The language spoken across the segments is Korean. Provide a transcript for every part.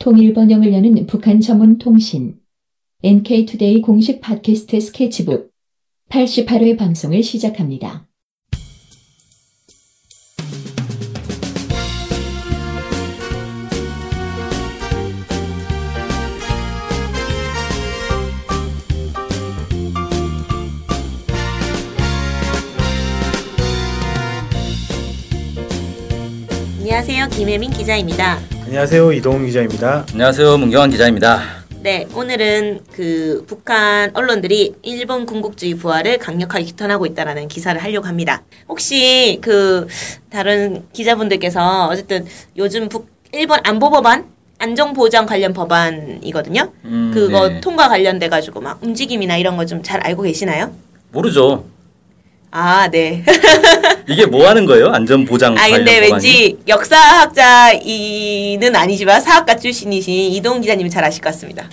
통일 번영을 여는 북한 전문 통신 NK투데이 공식 팟캐스트 스케치북 88회 방송을 시작합니다. 안녕하세요. 김혜민 기자입니다. 안녕하세요 이동훈 기자입니다. 안녕하세요. 문경환 기자입니다. 네, 오늘은 그 북한 언론들이 일본 군국주의 부활을 강력하게 규탄하고 있다라는 기사를 하려고 합니다. 혹시 그 다른 기자분들께서 어쨌든 요즘 북 일본 안보 법안 안정 보장 관련 법안이거든요. 음, 그거 네. 통과 관련돼 가지고 막 움직임이나 이런 거 좀 잘 알고 계시나요? 모르죠. 아, 네. 이게 뭐 하는 거예요? 안전 보장 아 근데 관련 왠지 역사학자이는 아니지만 사학과 출신이신 이동 기자님이 잘 아실 것 같습니다.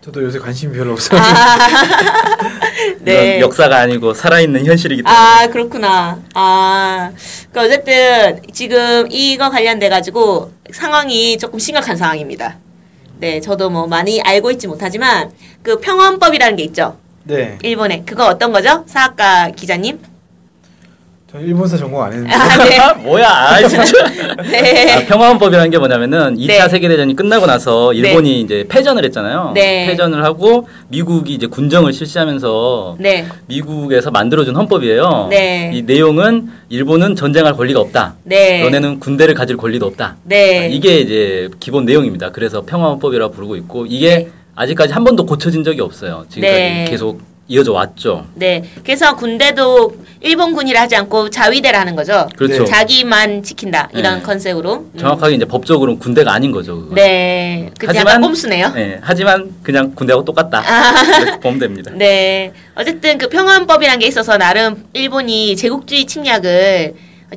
저도 요새 관심이 별로 없어요. 네. 이건 역사가 아니고 살아있는 현실이기 때문에 아 그렇구나. 아, 그 어쨌든 지금 이거 관련돼 가지고 상황이 조금 심각한 상황입니다. 네, 저도 뭐 많이 알고 있지 못하지만 그 평화헌법이라는 게 있죠. 네, 일본에 그거 어떤 거죠? 사학과 기자님? 저 일본사 전공 안 했는데 아, 네. 뭐야? 아 진짜. 네. 아, 평화헌법이라는 게 뭐냐면은 2차 네. 세계대전이 끝나고 나서 일본이 이제 패전을 했잖아요. 네. 패전을 하고 미국이 이제 군정을 실시하면서 네. 미국에서 만들어준 헌법이에요. 네. 이 내용은 일본은 전쟁할 권리가 없다. 네. 너네는 군대를 가질 권리도 없다. 네. 아, 이게 이제 기본 내용입니다. 그래서 평화헌법이라고 부르고 있고 이게 네. 아직까지 한 번도 고쳐진 적이 없어요. 지금까지 네. 계속 이어져 왔죠. 네. 그래서 군대도 일본군이라 하지 않고 자위대라 하는 거죠. 그렇죠. 네. 자기만 지킨다. 이런 네. 컨셉으로. 음. 정확하게 이제 법적으로 는 군대가 아닌 거죠. 그건. 네. 그냥 하지만- 꼼수네요. 네, 하지만 그냥 군대하고 똑같다. 이렇게 보면 됩니다. 네. 어쨌든 그 평화헌법이라는 게 있어서 나름 일본이 제국주의 침략을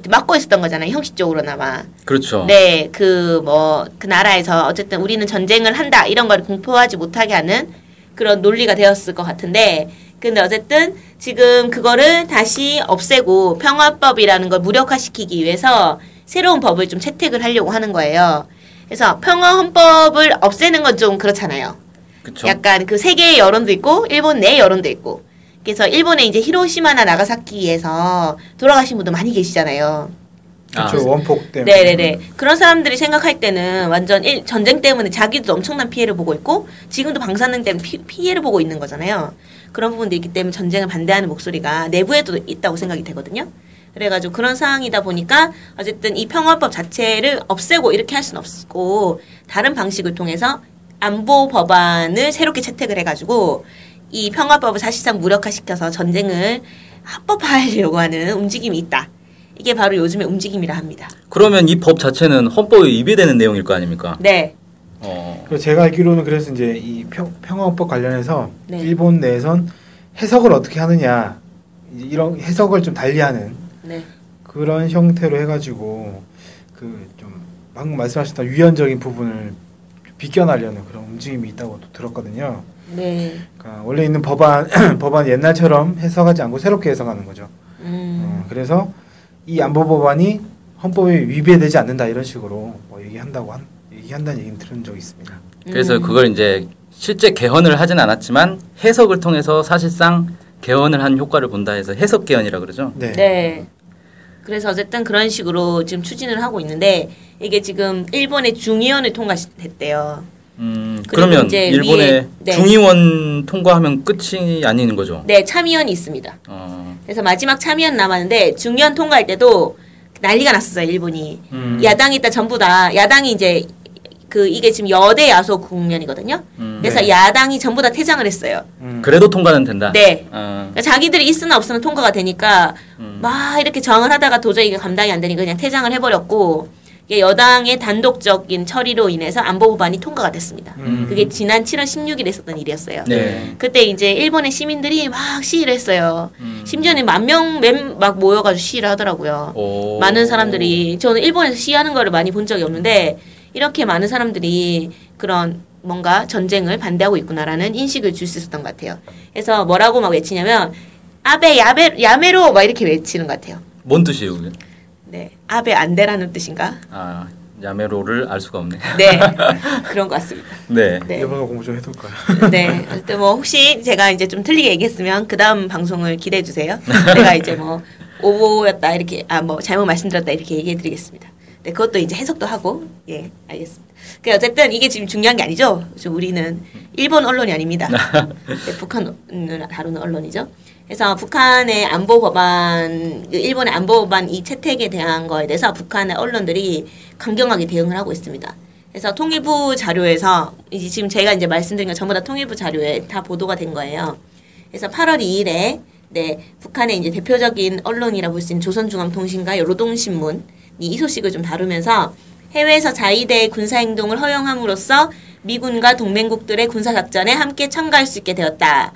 막고 있었던 거잖아요. 형식적으로나마. 그렇죠. 네. 그 뭐그 나라에서 어쨌든 우리는 전쟁을 한다. 이런 걸 공포하지 못하게 하는 그런 논리가 되었을 것 같은데 근데 어쨌든 지금 그거를 다시 없애고 평화법이라는 걸 무력화시키기 위해서 새로운 법을 좀 채택을 하려고 하는 거예요. 그래서 평화 헌법을 없애는 건 좀 그렇잖아요. 그렇죠. 약간 그 세계의 여론도 있고 일본 내 여론도 있고 그래서 일본에 이제 히로시마나 나가사키에서 돌아가신 분도 많이 계시잖아요. 아, 그렇죠 원폭 때문에. 네네네. 그런 사람들이 생각할 때는 완전 일, 전쟁 때문에 자기도 엄청난 피해를 보고 있고 지금도 방사능 때문에 피, 피해를 보고 있는 거잖아요. 그런 부분도 있기 때문에 전쟁을 반대하는 목소리가 내부에도 있다고 생각이 되거든요. 그래가지고 그런 상황이다 보니까 어쨌든 이 평화법 자체를 없애고 이렇게 할 수는 없고 다른 방식을 통해서 안보 법안을 새롭게 채택을 해가지고 이 평화법을 사실상 무력화시켜서 전쟁을 합법화하려고 하는 움직임이 있다. 이게 바로 요즘의 움직임이라 합니다. 그러면 이 법 자체는 헌법에 위배되는 내용일 거 아닙니까? 네. 어, 그리고 제가 알기로는 그래서 이제 이 평, 평화헌법 관련해서 네. 일본 내에선 해석을 어떻게 하느냐 이런 해석을 좀 달리하는 네. 그런 형태로 해가지고 그 좀 방금 말씀하셨던 위헌적인 부분을 비껴나려는 그런 움직임이 있다고 또 들었거든요. 네. 그러니까 원래 있는 법안 법안 옛날처럼 해석하지 않고 새롭게 해석하는 거죠. 음. 어, 그래서 이 안보 법안이 헌법에 위배되지 않는다 이런 식으로 뭐 얘기한다고 한, 얘기한다는 얘기는 들은 적이 있습니다. 그래서 음. 그걸 이제 실제 개헌을 하진 않았지만 해석을 통해서 사실상 개헌을 한 효과를 본다 해서 해석 개헌이라 그러죠. 네. 네. 그래서 어쨌든 그런 식으로 지금 추진을 하고 있는데 이게 지금 일본의 중의원을 통과했대요. 음, 그러면 이제 일본의 네. 중의원 통과하면 끝이 아닌 거죠. 네, 참의원이 있습니다. 어, 그래서 마지막 참의원 남았는데 중의원 통과할 때도 난리가 났었어요, 일본이. 음. 야당이 일단 전부 다 야당이 이제 그 이게 지금 여대 야소 국면이거든요. 음. 그래서 네. 야당이 전부 다 퇴장을 했어요. 음. 그래도 통과는 된다. 네. 어, 그러니까 자기들이 있으나 없으나 통과가 되니까 음. 막 이렇게 저항을 하다가 도저히 이게 감당이 안 되니까 그냥 퇴장을 해버렸고 이게 여당의 단독적인 처리로 인해서 안보 법안이 통과가 됐습니다. 음. 그게 지난 7월 16일에 있었던 일이었어요. 네. 그때 이제 일본의 시민들이 막 시위를 했어요. 음. 심지어는 만명막 모여가지고 시위를 하더라고요. 오. 많은 사람들이 저는 일본에서 시위하는 거를 많이 본 적이 없는데 이렇게 많은 사람들이 그런 뭔가 전쟁을 반대하고 있구나라는 인식을 줄 수 있었던 것 같아요. 그래서 뭐라고 막 외치냐면 아베 야베 야메로 막 이렇게 외치는 것 같아요. 뭔 뜻이에요, 그게? 네, 아베 안되라는 뜻인가? 아, 야매로를 알 수가 없네. 네. 그런 것 같습니다. 네. 네. 일본어 공부 좀 해둘까요? 네. 어쨌든 뭐 혹시 제가 이제 좀 틀리게 얘기했으면 그 다음 방송을 기대해 주세요. 제가 이제 뭐 오보였다 이렇게 아 뭐 잘못 말씀드렸다 이렇게 얘기해 드리겠습니다. 네, 그것도 이제 해석도 하고 예, 알겠습니다. 그 어쨌든 이게 지금 중요한 게 아니죠. 지금 우리는 일본 언론이 아닙니다. 네, 북한을 다루는 언론이죠. 그래서 북한의 안보 법안, 그 일본의 안보 법안 이 채택에 대한 거에 대해서 북한의 언론들이 강경하게 대응을 하고 있습니다. 그래서 통일부 자료에서 이제 지금 제가 이제 말씀드린 건 전부 다 통일부 자료에 다 보도가 된 거예요. 그래서 8월 2일에 네 북한의 이제 대표적인 언론이라 볼 수 있는 조선중앙통신과 노동신문 이이 소식을 좀 다루면서 해외에서 자위대의 군사 행동을 허용함으로써 미군과 동맹국들의 군사 작전에 함께 참가할 수 있게 되었다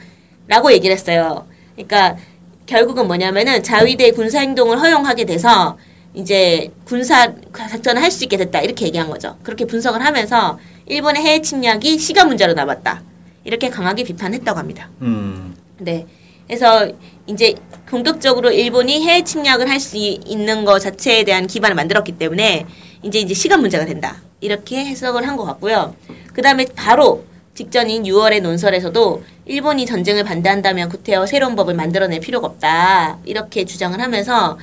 라고 얘기를 했어요. 그러니까 결국은 뭐냐면은 자위대 군사 행동을 허용하게 돼서 이제 군사 작전을 할 수 있게 됐다 이렇게 얘기한 거죠. 그렇게 분석을 하면서 일본의 해외 침략이 시간 문제로 남았다 이렇게 강하게 비판했다고 합니다. 음. 네. 그래서 이제 본격적으로 일본이 해외 침략을 할 수 있는 것 자체에 대한 기반을 만들었기 때문에 이제 이제 시간 문제가 된다. 이렇게 해석을 한 것 같고요. 그 다음에 바로 직전인 6월의 논설에서도 일본이 전쟁을 반대한다면 구태여 새로운 법을 만들어낼 필요가 없다. 이렇게 주장을 하면서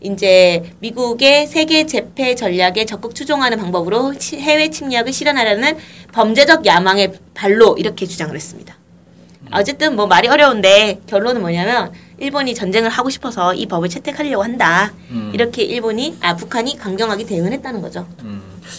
이제 미국의 세계 재패 전략에 적극 추종하는 방법으로 치- 해외 침략을 실현하려는 범죄적 야망의 발로 이렇게 주장을 했습니다. 어쨌든 뭐 말이 어려운데 결론은 뭐냐면 일본이 전쟁을 하고 싶어서 이 법을 채택하려고 한다. 음. 이렇게 일본이 아 북한이 강경하게 대응을 했다는 거죠.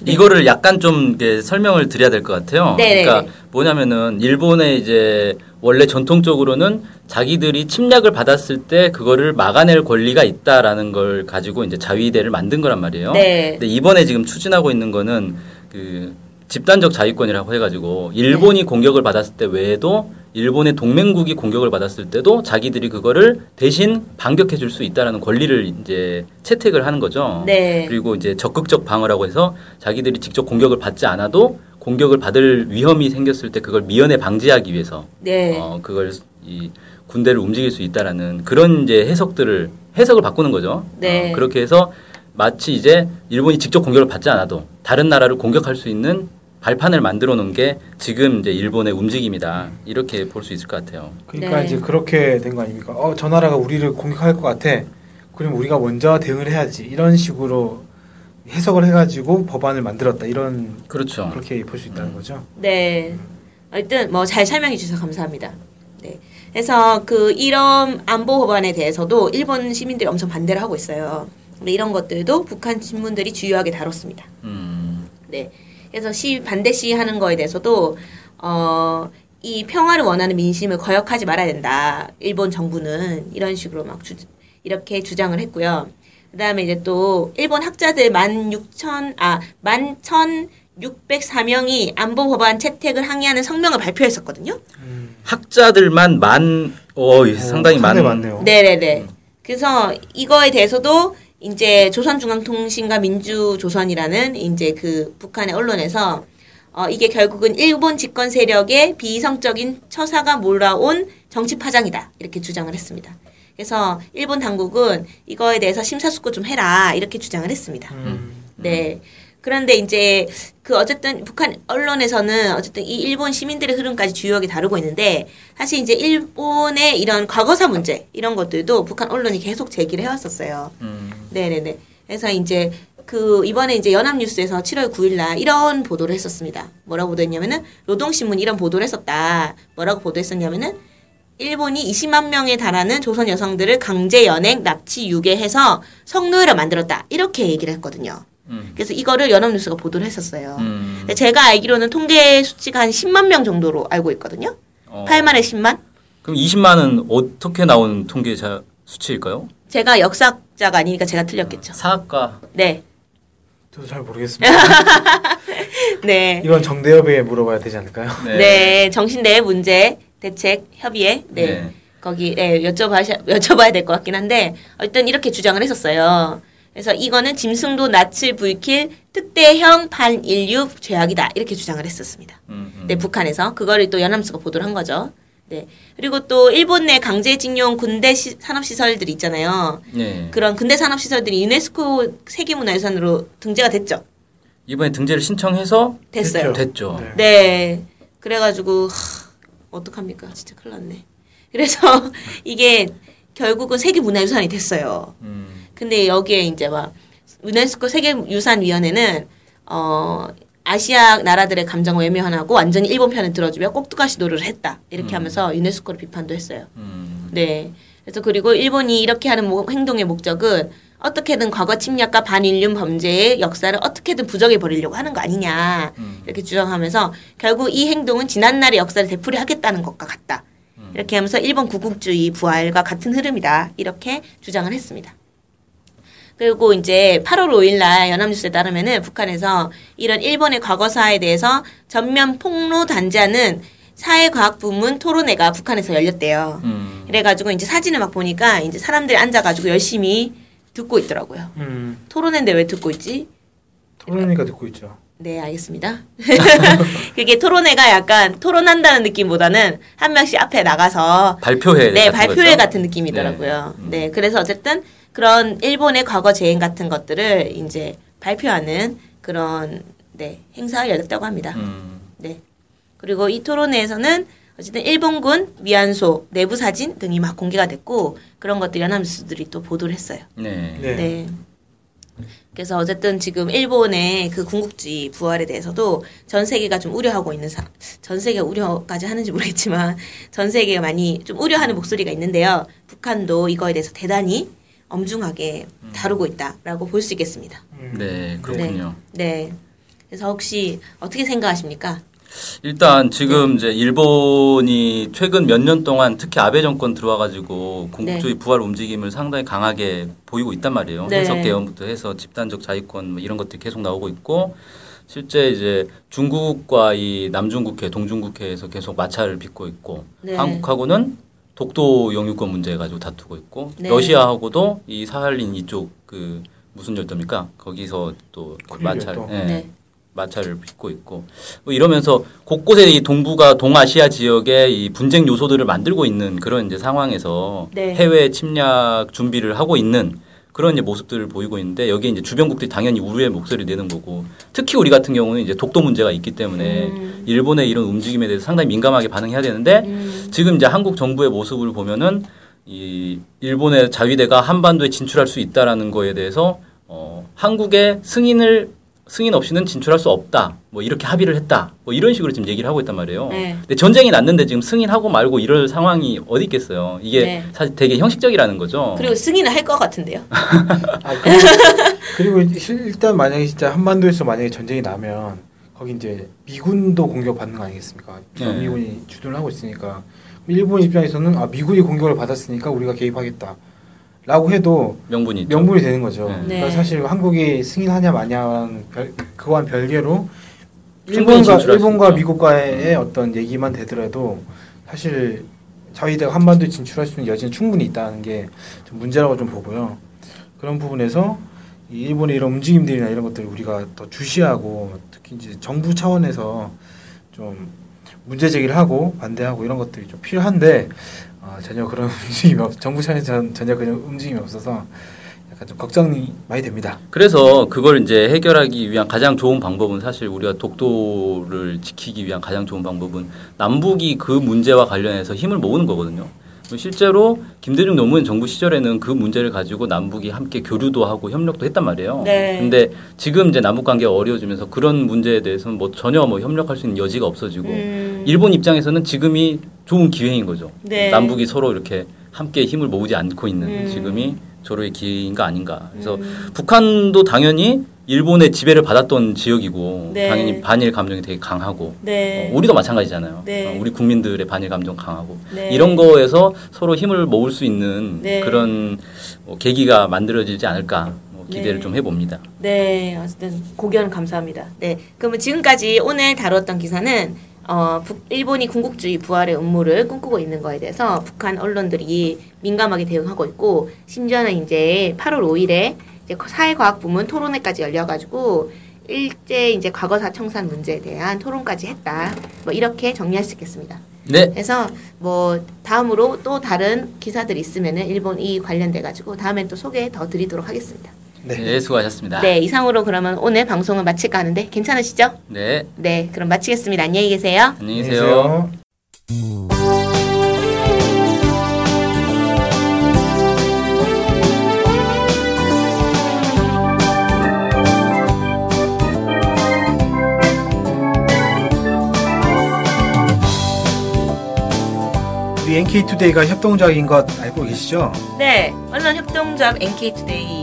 이거를 약간 좀 설명을 드려야 될 것 같아요. 네네네. 그러니까 뭐냐면은 일본의 이제 원래 전통적으로는 자기들이 침략을 받았을 때 그거를 막아낼 권리가 있다라는 걸 가지고 이제 자위대를 만든 거란 말이에요. 네. 근데 이번에 지금 추진하고 있는 거는 그 집단적 자위권이라고 해가지고 일본이 네. 공격을 받았을 때 외에도 일본의 동맹국이 공격을 받았을 때도 자기들이 그거를 대신 반격해 줄 수 있다라는 권리를 이제 채택을 하는 거죠. 네. 그리고 이제 적극적 방어라고 해서 자기들이 직접 공격을 받지 않아도 공격을 받을 위험이 생겼을 때 그걸 미연에 방지하기 위해서 네. 어 그걸 이 군대를 움직일 수 있다라는 그런 이제 해석들을 해석을 바꾸는 거죠. 네. 어, 그렇게 해서 마치 이제 일본이 직접 공격을 받지 않아도 다른 나라를 공격할 수 있는 발판을 만들어 놓은 게 지금 이제 일본의 움직임이다 이렇게 볼 수 있을 것 같아요. 그러니까 네. 이제 그렇게 된 거 아닙니까? 어, 저 나라가 우리를 공격할 것 같아. 그럼 우리가 먼저 대응을 해야지. 이런 식으로 해석을 해가지고 법안을 만들었다. 이런 그렇죠. 그렇게 볼 수 있다는 거죠. 네. 하여튼 뭐잘 설명해 주셔서 감사합니다. 네. 그래서 그 이런 안보 법안에 대해서도 일본 시민들이 엄청 반대를 하고 있어요. 이런 것들도 북한 신문들이 주요하게 다뤘습니다. 음, 네. 그래서 시 반대 시 하는 거에 대해서도 어, 이 평화를 원하는 민심을 거역하지 말아야 된다. 일본 정부는 이런 식으로 막 주, 이렇게 주장을 했고요. 그다음에 이제 또 일본 학자들 만 육천 아 만 천육백사명이 안보 법안 채택을 항의하는 성명을 발표했었거든요. 학자들만 만 어, 상당히 오, 많은 많네요. 네네네. 그래서 이거에 대해서도 이제 조선중앙통신과 민주조선이라는 이제 그 북한의 언론에서 어, 이게 결국은 일본 집권 세력의 비이성적인 처사가 몰아온 정치 파장이다. 이렇게 주장을 했습니다. 그래서 일본 당국은 이거에 대해서 심사숙고 좀 해라. 이렇게 주장을 했습니다. 음. 네. 그런데 이제 그 어쨌든 북한 언론에서는 어쨌든 이 일본 시민들의 흐름까지 주요하게 다루고 있는데 사실 이제 일본의 이런 과거사 문제 이런 것들도 북한 언론이 계속 제기를 해왔었어요. 음, 네네네. 그래서 이제 그 이번에 이제 연합뉴스에서 7월 9일 날 이런 보도를 했었습니다. 뭐라고 보도했냐면은 노동신문이 이런 보도를 했었다. 뭐라고 보도했었냐면은 일본이 20만 명에 달하는 조선 여성들을 강제 연행, 납치, 유괴해서 성노예를 만들었다. 이렇게 얘기를 했거든요. 음. 그래서 이거를 연합뉴스가 보도를 했었어요. 음. 근데 제가 알기로는 통계 수치가 한 10만 명 정도로 알고 있거든요. 어. 8만에 10만? 그럼 20만은 어떻게 나온 통계자 수치일까요? 제가 역사자가 아니니까 제가 틀렸겠죠. 사학과 네. 저도 잘 모르겠습니다. 네. 이건 정대협에 물어봐야 되지 않을까요? 네. 정신대 문제 대책 협의회. 네. 네. 거기 네, 여쭤봐 여쭤봐야 될 것 같긴 한데 일단 이렇게 주장을 했었어요. 그래서 이거는 짐승도 낯을 불킬 특대형 반인류 죄악이다 이렇게 주장을 했었습니다. 음, 음. 네, 북한에서 그거를 또 연합수가 보도를 한 거죠. 네. 그리고 또 일본 내 강제징용 군대 시, 산업시설들이 있잖아요. 네. 그런 군대 산업시설들이 유네스코 세계문화유산으로 등재가 됐죠. 이번에 등재를 신청해서 됐어요. 됐죠. 네. 네. 그래가지고 하, 어떡합니까? 진짜 큰일 났네. 그래서 이게 결국은 세계문화유산이 됐어요. 음. 근데 여기에 이제 막 유네스코 세계유산위원회는 어 아시아 나라들의 감정을 외면하고 완전히 일본 편을 들어주며 꼭두가 시도를 했다 이렇게 하면서 유네스코를 비판도 했어요. 음. 네. 그래서 그리고 일본이 이렇게 하는 모- 행동의 목적은 어떻게든 과거 침략과 반인륜 범죄의 역사를 어떻게든 부정해 버리려고 하는 거 아니냐 이렇게 주장하면서 결국 이 행동은 지난날의 역사를 되풀이하겠다는 것과 같다. 이렇게 하면서 일본 구국주의 부활과 같은 흐름이다 이렇게 주장을 했습니다. 그리고 이제 8월 5일 날 연합뉴스에 따르면은 북한에서 이런 일본의 과거사에 대해서 전면 폭로 단지하는 사회과학 부문 토론회가 북한에서 열렸대요. 음. 그래가지고 이제 사진을 막 보니까 이제 사람들이 앉아가지고 열심히 듣고 있더라고요. 음, 토론회인데 왜 듣고 있지? 토론이니까 듣고 있죠. 네, 알겠습니다. 그게 토론회가 약간 토론한다는 느낌보다는 한 명씩 앞에 나가서 발표회 네, 같은 발표회 거죠? 같은 느낌이더라고요. 네. 음. 네. 그래서 어쨌든 그런 일본의 과거 재행 같은 것들을 이제 발표하는 그런 네, 행사가 열렸다고 합니다. 음. 네. 그리고 이 토론회에서는 어쨌든 일본군 위안소 내부 사진 등이 막 공개가 됐고 그런 것들 연합 뉴스들이 또 보도를 했어요. 네. 네. 네. 그래서 어쨌든 지금 일본의 그 군국주의 부활에 대해서도 전 세계가 좀 우려하고 있는 사, 전 세계가 우려까지 하는지 모르겠지만 전 세계가 많이 좀 우려하는 목소리가 있는데요. 북한도 이거에 대해서 대단히 엄중하게 다루고 있다라고 볼 수 있겠습니다. 음, 네, 그렇군요. 네. 그래서 혹시 어떻게 생각하십니까? 일단 지금 이제 일본이 최근 몇 년 동안 특히 아베 정권 들어와가지고 군국주의 부활 움직임을 상당히 강하게 보이고 있단 말이에요. 네. 해석 개헌부터 해서 집단적 자위권 뭐 이런 것들이 계속 나오고 있고 실제 이제 중국과 이 남중국해, 동중국해에서 계속 마찰을 빚고 있고 네. 한국하고는 독도 영유권 문제 가지고 다투고 있고 네. 러시아하고도 이 사할린 이쪽 그 무슨 열도입니까? 거기서 또 마찰. 예. 네. 마찰을 빚고 있고 뭐 이러면서 곳곳에 이 동북아 동아시아 지역에 이 분쟁 요소들을 만들고 있는 그런 이제 상황에서 네. 해외 침략 준비를 하고 있는 그런 이제 모습들을 보이고 있는데 여기에 이제 주변국들이 당연히 우려의 목소리를 내는 거고 특히 우리 같은 경우는 이제 독도 문제가 있기 때문에 음. 일본의 이런 움직임에 대해서 상당히 민감하게 반응해야 되는데 음. 지금 이제 한국 정부의 모습을 보면은 이 일본의 자위대가 한반도에 진출할 수 있다라는 거에 대해서 어 한국의 승인을 승인 없이는 진출할 수 없다. 뭐 이렇게 합의를 했다. 뭐 이런 식으로 지금 얘기를 하고 있단 말이에요. 네. 근데 전쟁이 났는데 지금 승인하고 말고 이럴 상황이 어디 있겠어요. 이게 네. 사실 되게 형식적이라는 거죠. 그리고 승인을 할 것 같은데요. 아, 그리고, 그리고 실- 일단 만약에 진짜 한반도에서 만약에 전쟁이 나면 거기 이제 미군도 공격 받는 거 아니겠습니까? 네. 미군이 주둔을 하고 있으니까 일본 입장에서는 아 미군이 공격을 받았으니까 우리가 개입하겠다. 라고 해도 명분이 있죠. 명분이 되는 거죠. 네. 그러니까 네. 사실 한국이 승인하냐 마냐는 별, 그와는 별개로 충분히 일본과 진출할 수 일본과 있죠. 미국과의 어떤 얘기만 되더라도 사실 자위대가 한반도에 진출할 수 있는 여지는 충분히 있다는 게 좀 문제라고 좀 보고요. 그런 부분에서 이 일본의 이런 움직임들이나 이런 것들을 우리가 더 주시하고 특히 이제 정부 차원에서 좀 문제 제기를 하고 반대하고 이런 것들이 좀 필요한데 어, 전혀 그런 움직임이 없, 정부 차원에서 전- 전혀 그런 움직임이 없어서 약간 좀 걱정이 많이 됩니다. 그래서 그걸 이제 해결하기 위한 가장 좋은 방법은 사실 우리가 독도를 지키기 위한 가장 좋은 방법은 남북이 그 문제와 관련해서 힘을 모으는 거거든요. 실제로 김대중 노무현 정부 시절에는 그 문제를 가지고 남북이 함께 교류도 하고 협력도 했단 말이에요. 네. 근데 지금 이제 남북 관계가 어려워지면서 그런 문제에 대해서는 뭐 전혀 뭐 협력할 수 있는 여지가 없어지고 음. 일본 입장에서는 지금이 좋은 기회인 거죠. 네. 남북이 서로 이렇게 함께 힘을 모으지 않고 있는 음. 지금이 저로의 기회인가 아닌가. 그래서 음. 북한도 당연히 일본의 지배를 받았던 지역이고 네. 당연히 반일 감정이 되게 강하고 네. 어, 우리도 마찬가지잖아요. 네. 어, 우리 국민들의 반일 감정 강하고 네. 이런 거에서 서로 힘을 모을 수 있는 네. 그런 어, 계기가 만들어지지 않을까 뭐 기대를 네. 좀 해봅니다. 네, 어쨌든 고견 감사합니다. 네, 그러면 지금까지 오늘 다루었던 기사는 어, 북, 일본이 군국주의 부활의 음모를 꿈꾸고 있는 거에 대해서 북한 언론들이 민감하게 대응하고 있고 심지어는 이제 8월 5일에 이제 사회과학 부문 토론회까지 열려가지고 일제 이제 과거사 청산 문제에 대한 토론까지 했다. 뭐 이렇게 정리할 수 있겠습니다. 네, 그래서 뭐 다음으로 또 다른 기사들이 있으면은 일본 이 관련돼 가지고 다음엔 또 소개 더 드리도록 하겠습니다. 네. 네, 수고하셨습니다. 네, 이상으로 그러면 오늘 방송을 마칠까 하는데 괜찮으시죠? 네, 네, 그럼 마치겠습니다. 안녕히 계세요. 안녕히 계세요. 우리 NK투데이가 협동조합인 것 알고 계시죠? 네, 언론 협동조합 NK투데이